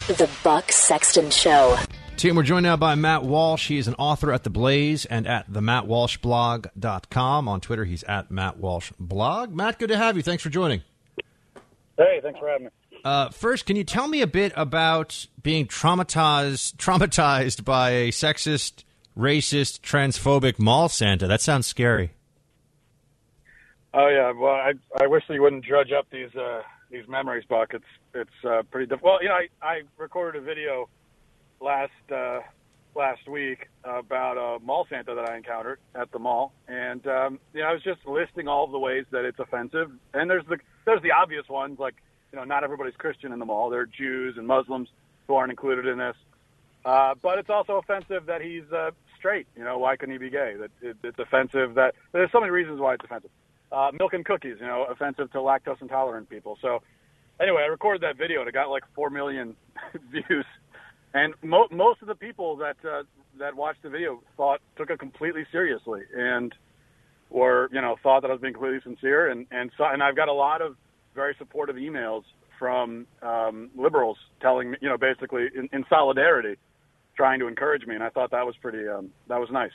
The Buck Sexton Show. Team, we're joined now by Matt Walsh. He is an author at The Blaze and at the MattWalshBlog.com. On Twitter, he's at Matt Walsh Blog. Matt, good to have you. Thanks for joining. Hey, thanks for having me. Uh, first, can you tell me a bit about being traumatized traumatized by a sexist, racist, transphobic mall Santa? That sounds scary. Oh yeah, well, I I wish that you wouldn't drudge up these uh, these memories, Buck. It's it's uh, pretty difficult. Well, you know, I, I recorded a video last uh, last week about a mall Santa that I encountered at the mall, and um, you know, I was just listing all of the ways that it's offensive. And there's the there's the obvious ones, like you know, not everybody's Christian in the mall. There are Jews and Muslims who aren't included in this. Uh, but it's also offensive that he's uh, straight. You know, why couldn't he be gay? That it, it's offensive that there's so many reasons why it's offensive. Uh, milk and cookies, you know, offensive to lactose intolerant people. So anyway, I recorded that video and it got like four million views. And mo- most of the people that uh, that watched the video thought took it completely seriously and were you know thought that I was being completely sincere. And and so and I've got a lot of very supportive emails from um, liberals telling me you know basically in, in solidarity, trying to encourage me. And I thought that was pretty um, that was nice.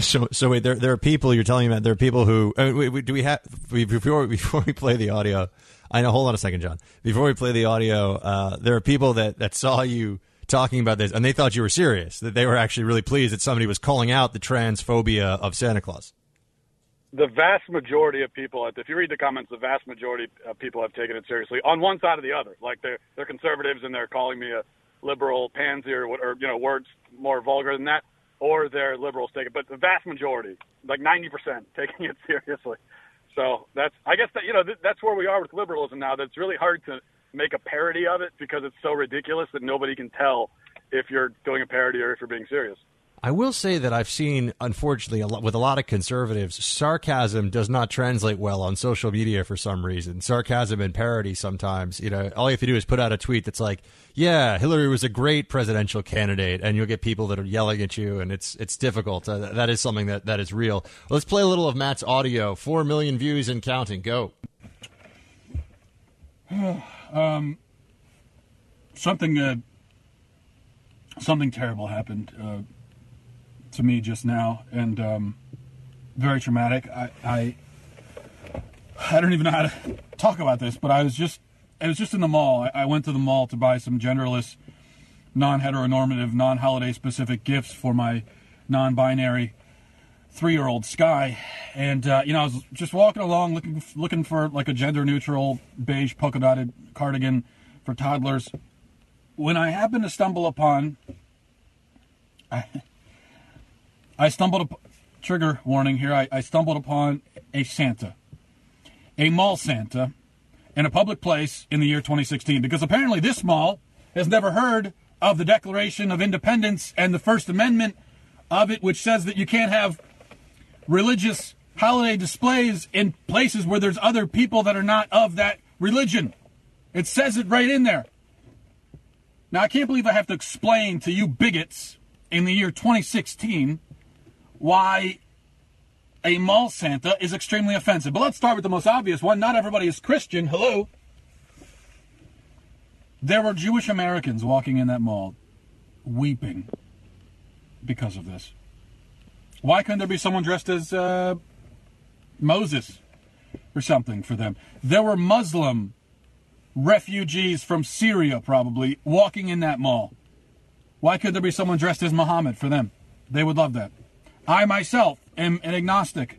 So, so wait, there there are people you're telling me about. There are people who uh, wait, wait, do we have before before we play the audio? I know. Hold on a second, John. Before we play the audio, uh, there are people that that saw you talking about this and they thought you were serious. That they were actually really pleased that somebody was calling out the transphobia of Santa Claus. The vast majority of people, if you read the comments, the vast majority of people have taken it seriously on one side or the other. Like they're they're conservatives and they're calling me a liberal pansy or, or you know words more vulgar than that or they're liberals take it, but the vast majority, like 90%, taking it seriously. So that's, I guess that, you know, th- that's where we are with liberalism now. That's really hard to make a parody of it because it's so ridiculous that nobody can tell if you're doing a parody or if you're being serious. I will say that I've seen, unfortunately, a lot, with a lot of conservatives, sarcasm does not translate well on social media for some reason. Sarcasm and parody sometimes, you know, all you have to do is put out a tweet that's like, "Yeah, Hillary was a great presidential candidate," and you'll get people that are yelling at you, and it's it's difficult. Uh, that is something that that is real. Let's play a little of Matt's audio. Four million views and counting. Go. um, something uh, something terrible happened. Uh, to me just now, and um, very traumatic. I, I I don't even know how to talk about this, but I was just I was just in the mall. I, I went to the mall to buy some genderless, non-heteronormative, non-holiday specific gifts for my non-binary three-year-old Sky, and uh, you know I was just walking along looking looking for like a gender-neutral beige polka-dotted cardigan for toddlers. When I happened to stumble upon. I, I stumbled upon, trigger warning here, I, I stumbled upon a Santa, a mall Santa, in a public place in the year 2016 because apparently this mall has never heard of the Declaration of Independence and the First Amendment of it, which says that you can't have religious holiday displays in places where there's other people that are not of that religion. It says it right in there. Now, I can't believe I have to explain to you bigots in the year 2016 why a mall Santa is extremely offensive. But let's start with the most obvious one. Not everybody is Christian. Hello. There were Jewish Americans walking in that mall weeping because of this. Why couldn't there be someone dressed as uh, Moses or something for them? There were Muslim refugees from Syria, probably, walking in that mall. Why couldn't there be someone dressed as Muhammad for them? They would love that. I myself am an agnostic,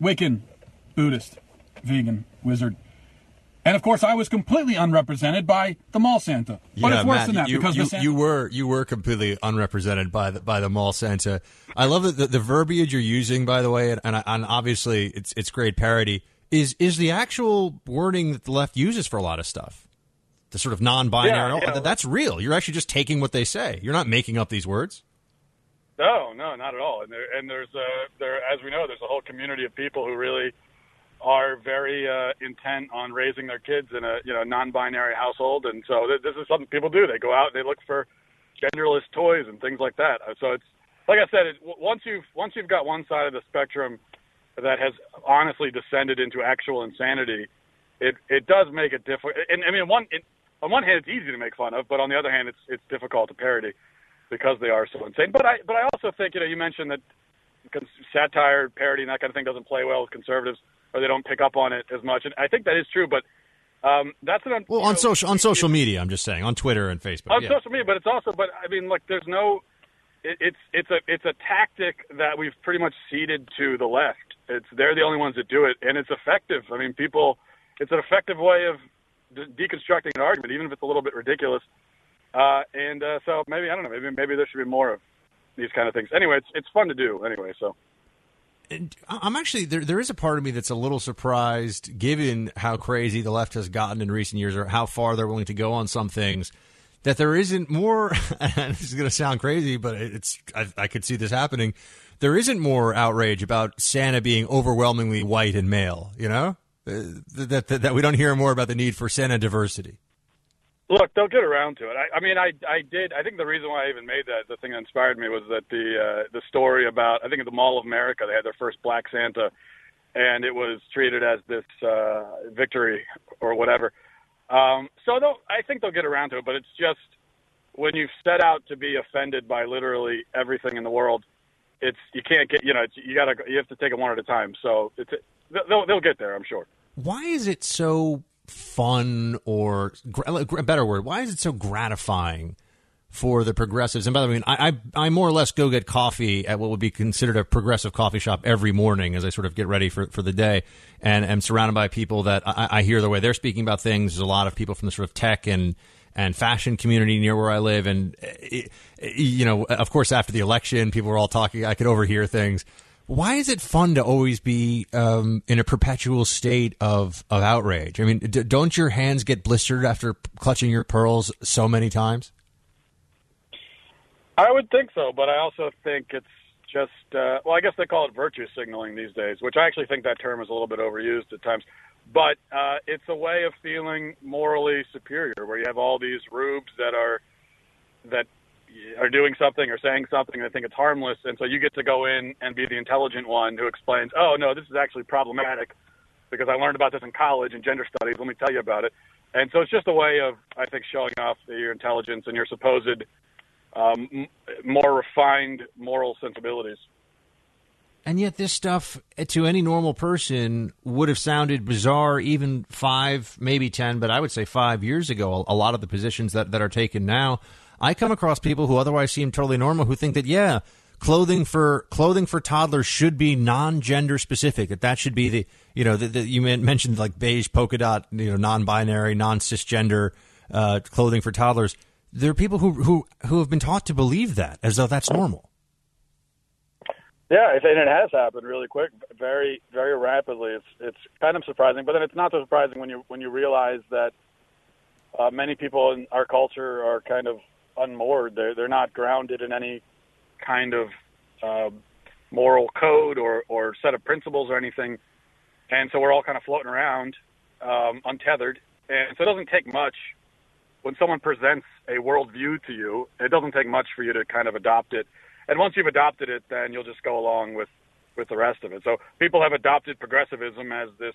Wiccan, Buddhist, vegan, wizard. And of course, I was completely unrepresented by the mall Santa. But yeah, it's worse Matt, than that you, because you, the Santa- you were you were completely unrepresented by the by the mall Santa. I love that the, the verbiage you're using, by the way, and, and obviously it's it's great parody. is is the actual wording that the left uses for a lot of stuff. The sort of non-binary. Yeah, yeah. That's real. You're actually just taking what they say. You're not making up these words. No, no, not at all. And there, and there's a there, as we know, there's a whole community of people who really are very uh, intent on raising their kids in a you know non-binary household, and so th- this is something people do. They go out and they look for genderless toys and things like that. So it's like I said, it, once you've once you've got one side of the spectrum that has honestly descended into actual insanity, it it does make it difficult. And I mean, one it, on one hand, it's easy to make fun of, but on the other hand, it's it's difficult to parody because they are so insane. But I but I also think you know you mentioned that satire, parody, and that kind of thing doesn't play well with conservatives, or they don't pick up on it as much. And I think that is true, but um, that's an un- Well, on know, social on social media, I'm just saying on Twitter and Facebook. on yeah. social media, but it's also, but I mean, like, there's no, it, it's it's a it's a tactic that we've pretty much ceded to the left. It's they're the only ones that do it, and it's effective. I mean, people, it's an effective way of de- deconstructing an argument, even if it's a little bit ridiculous. Uh, and uh, so maybe I don't know, maybe maybe there should be more of these kind of things. Anyway, it's it's fun to do. Anyway, so. And I'm actually there. There is a part of me that's a little surprised, given how crazy the left has gotten in recent years, or how far they're willing to go on some things. That there isn't more. And this is going to sound crazy, but it's I, I could see this happening. There isn't more outrage about Santa being overwhelmingly white and male. You know Uh, that that, that we don't hear more about the need for Santa diversity. Look, they'll get around to it. I, I mean, I I did. I think the reason why I even made that the thing that inspired me was that the uh, the story about I think at the Mall of America they had their first Black Santa, and it was treated as this uh, victory or whatever. Um, so they'll, I think they'll get around to it, but it's just when you've set out to be offended by literally everything in the world, it's you can't get you know it's, you gotta you have to take it one at a time. So it's they'll they'll get there, I'm sure. Why is it so fun, or a better word? Why is it so gratifying for the progressives? And by the way, I, I I more or less go get coffee at what would be considered a progressive coffee shop every morning as I sort of get ready for for the day, and am surrounded by people that I, I hear the way they're speaking about things. There's a lot of people from the sort of tech and and fashion community near where I live, and eh, eh, you know, of course, after the election, people were all talking. I could overhear things. Why is it fun to always be um, in a perpetual state of, of outrage? I mean, d- don't your hands get blistered after clutching your pearls so many times? I would think so, but I also think it's just uh, well, I guess they call it virtue signaling these days, which I actually think that term is a little bit overused at times. But uh, it's a way of feeling morally superior, where you have all these rubes that are that are doing something or saying something and they think it's harmless, and so you get to go in and be the intelligent one who explains, "Oh no, this is actually problematic because I learned about this in college in gender studies. Let me tell you about it." And so it's just a way of, I think, showing off your intelligence and your supposed um, more refined moral sensibilities. And yet, this stuff eh, to any normal person would have sounded bizarre even five, maybe 10, but I would say five years ago. A lot of the positions that, that are taken now, I come across people who otherwise seem totally normal who think that, yeah, clothing for clothing for toddlers should be non-gender specific. That that should be the you know the, you mentioned like beige polka dot you know non-binary non-cisgender uh, clothing for toddlers. There are people who who who have been taught to believe that as though that's normal. Yeah, and it has happened really quick, very, very rapidly. It's it's kind of surprising, but then it's not so surprising when you when you realize that uh, many people in our culture are kind of unmoored. They're they're not grounded in any kind of uh, moral code or or set of principles or anything, and so we're all kind of floating around, um, untethered. And so it doesn't take much when someone presents a worldview to you. It doesn't take much for you to kind of adopt it and once you've adopted it, then you'll just go along with with the rest of it. So people have adopted progressivism as this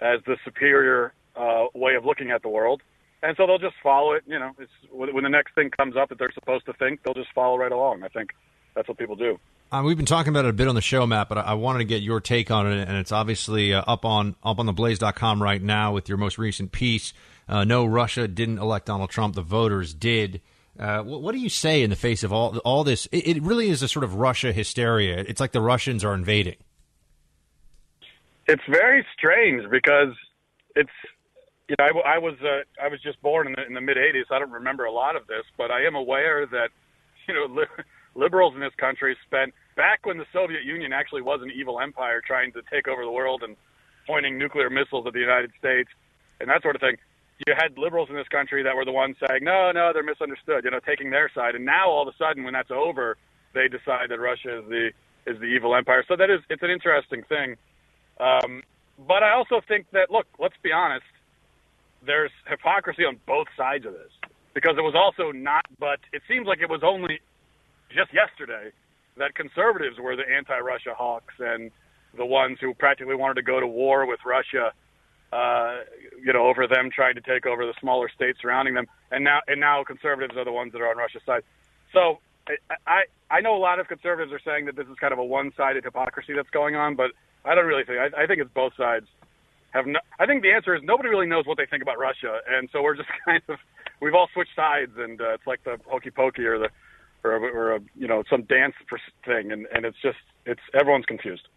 as the superior uh, way of looking at the world, and so they'll just follow it. You know, it's when the next thing comes up that they're supposed to think, they'll just follow right along. I think that's what people do. Um, we've been talking about it a bit on the show, Matt, but I, I wanted to get your take on it, and it's obviously uh, up on up on the Blaze.com right now with your most recent piece. Uh, no, Russia didn't elect Donald Trump; the voters did. Uh, what, what do you say in the face of all all this? It, it really is a sort of Russia hysteria. It's like the Russians are invading. It's very strange because it's you know I, I was uh, I was just born in the, in the mid '80s. I don't remember a lot of this, but I am aware that you know li- liberals in this country spent back when the Soviet Union actually was an evil empire trying to take over the world and pointing nuclear missiles at the United States and that sort of thing. You had liberals in this country that were the ones saying, no, no, they're misunderstood, you know, taking their side. And now all of a sudden, when that's over, they decide that Russia is the is the evil empire. So that is it's an interesting thing. Um, but I also think that look, let's be honest, there's hypocrisy on both sides of this because it was also not. But it seems like it was only just yesterday that conservatives were the anti-Russia hawks and the ones who practically wanted to go to war with Russia. Uh, you know, over them trying to take over the smaller states surrounding them, and now and now conservatives are the ones that are on Russia's side. So I, I know a lot of conservatives are saying that this is kind of a one-sided hypocrisy that's going on, but I don't really think. I, I think it's both sides have. No, I think the answer is nobody really knows what they think about Russia, and so we're just kind of we've all switched sides, and uh, it's like the hokey pokey or the or, or a, you know some dance thing, and and it's just it's everyone's confused.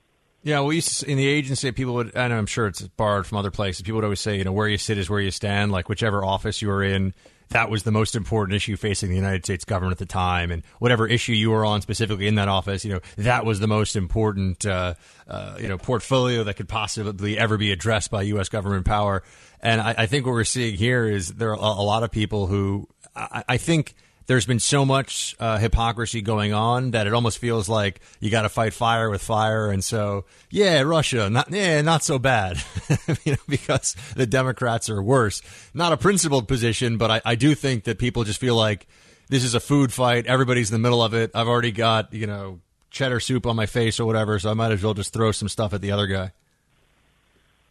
Yeah, we used to, in the agency, people would, and I'm sure it's borrowed from other places. People would always say, you know, where you sit is where you stand. Like whichever office you were in, that was the most important issue facing the United States government at the time, and whatever issue you were on specifically in that office, you know, that was the most important, uh, uh, you know, portfolio that could possibly ever be addressed by U.S. government power. And I, I think what we're seeing here is there are a, lot of people who I, I think there's been so much uh, hypocrisy going on that it almost feels like you got to fight fire with fire. And so, yeah, Russia, not yeah, not so bad, you know, because the Democrats are worse. Not a principled position, but I, I do think that people just feel like this is a food fight. Everybody's in the middle of it. I've already got you know cheddar soup on my face or whatever, so I might as well just throw some stuff at the other guy.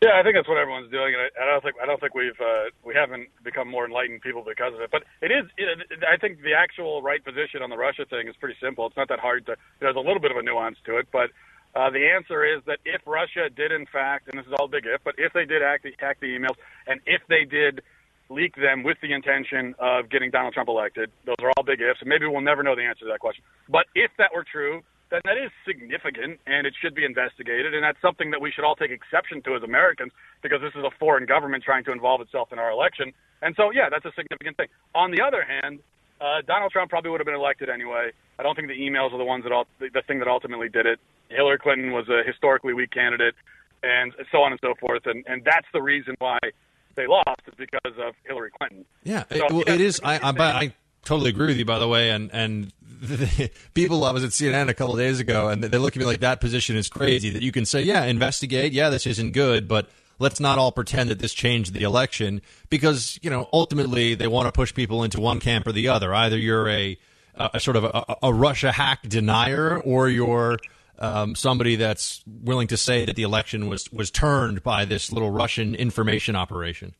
Yeah, I think that's what everyone's doing, and I, I don't think I don't think we've uh, we haven't become more enlightened people because of it. But it is. It, I think the actual right position on the Russia thing is pretty simple. It's not that hard to. There's a little bit of a nuance to it, but uh, the answer is that if Russia did, in fact, and this is all big if, but if they did act, hack the emails, and if they did leak them with the intention of getting Donald Trump elected, those are all big ifs, and maybe we'll never know the answer to that question. But if that were true, then that is significant and it should be investigated. And that's something that we should all take exception to as Americans because this is a foreign government trying to involve itself in our election. And so, yeah, that's a significant thing. On the other hand, uh, Donald Trump probably would have been elected anyway. I don't think the emails are the ones that all, the, the thing that ultimately did it. Hillary Clinton was a historically weak candidate, and so on and so forth. And and that's the reason why they lost is because of Hillary Clinton. Yeah, so, it, well, it is. I, I, I totally agree with you, by the way. And and people, I was at CNN a couple days ago, and they look at me like that position is crazy. That you can say, yeah, investigate, yeah, this isn't good, but let's not all pretend that this changed the election because you know ultimately they want to push people into one camp or the other. Either you're a, a sort of a, a, Russia hack denier, or you're um, somebody that's willing to say that the election was was turned by this little Russian information operation.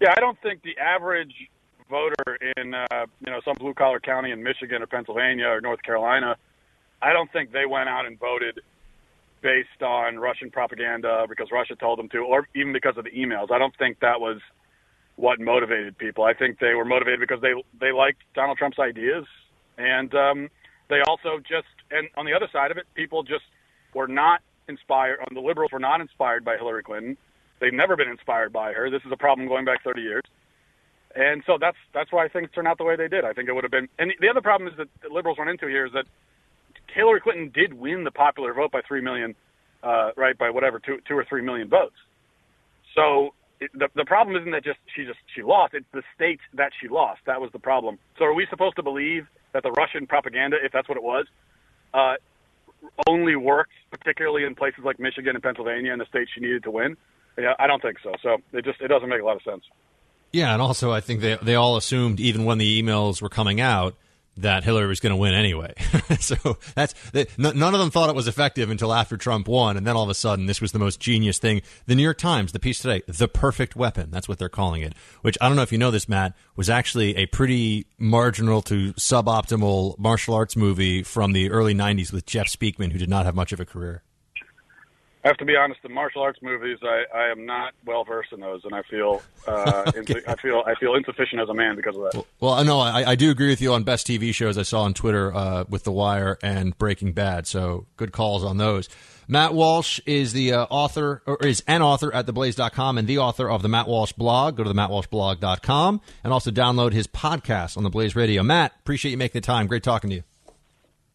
Yeah, I don't think the average voter in uh, you know some blue collar county in Michigan or Pennsylvania or North Carolina, I don't think they went out and voted based on Russian propaganda because Russia told them to, or even because of the emails. I don't think that was what motivated people. I think they were motivated because they they liked Donald Trump's ideas, and um, they also just and on the other side of it, people just were not inspired. On the liberals were not inspired by Hillary Clinton. They've never been inspired by her. This is a problem going back 30 years. And so that's that's why things turned out the way they did. I think it would have been. And the other problem is that the liberals run into here is that Hillary Clinton did win the popular vote by three million, uh, right? By whatever two two or three million votes. So it, the the problem isn't that just she just she lost. It's the state that she lost. That was the problem. So are we supposed to believe that the Russian propaganda, if that's what it was, uh, only worked particularly in places like Michigan and Pennsylvania and the states she needed to win? Yeah, I don't think so. So it just it doesn't make a lot of sense. Yeah, and also I think they they all assumed even when the emails were coming out that Hillary was going to win anyway. so that's they, n- none of them thought it was effective until after Trump won, and then all of a sudden this was the most genius thing. The New York Times, the piece today, the perfect weapon. That's what they're calling it. Which I don't know if you know this, Matt, was actually a pretty marginal to suboptimal martial arts movie from the early '90s with Jeff Speakman, who did not have much of a career. I have to be honest. The martial arts movies, I, I am not well versed in those, and I feel uh, okay. I feel I feel insufficient as a man because of that. Well, well no, I, I do agree with you on best TV shows I saw on Twitter uh, with The Wire and Breaking Bad. So good calls on those. Matt Walsh is the uh, author, or is an author at theblaze.com and the author of the Matt Walsh blog. Go to the mattwalshblog.com and also download his podcast on the Blaze Radio. Matt, appreciate you making the time. Great talking to you.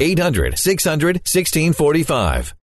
800 600 1645.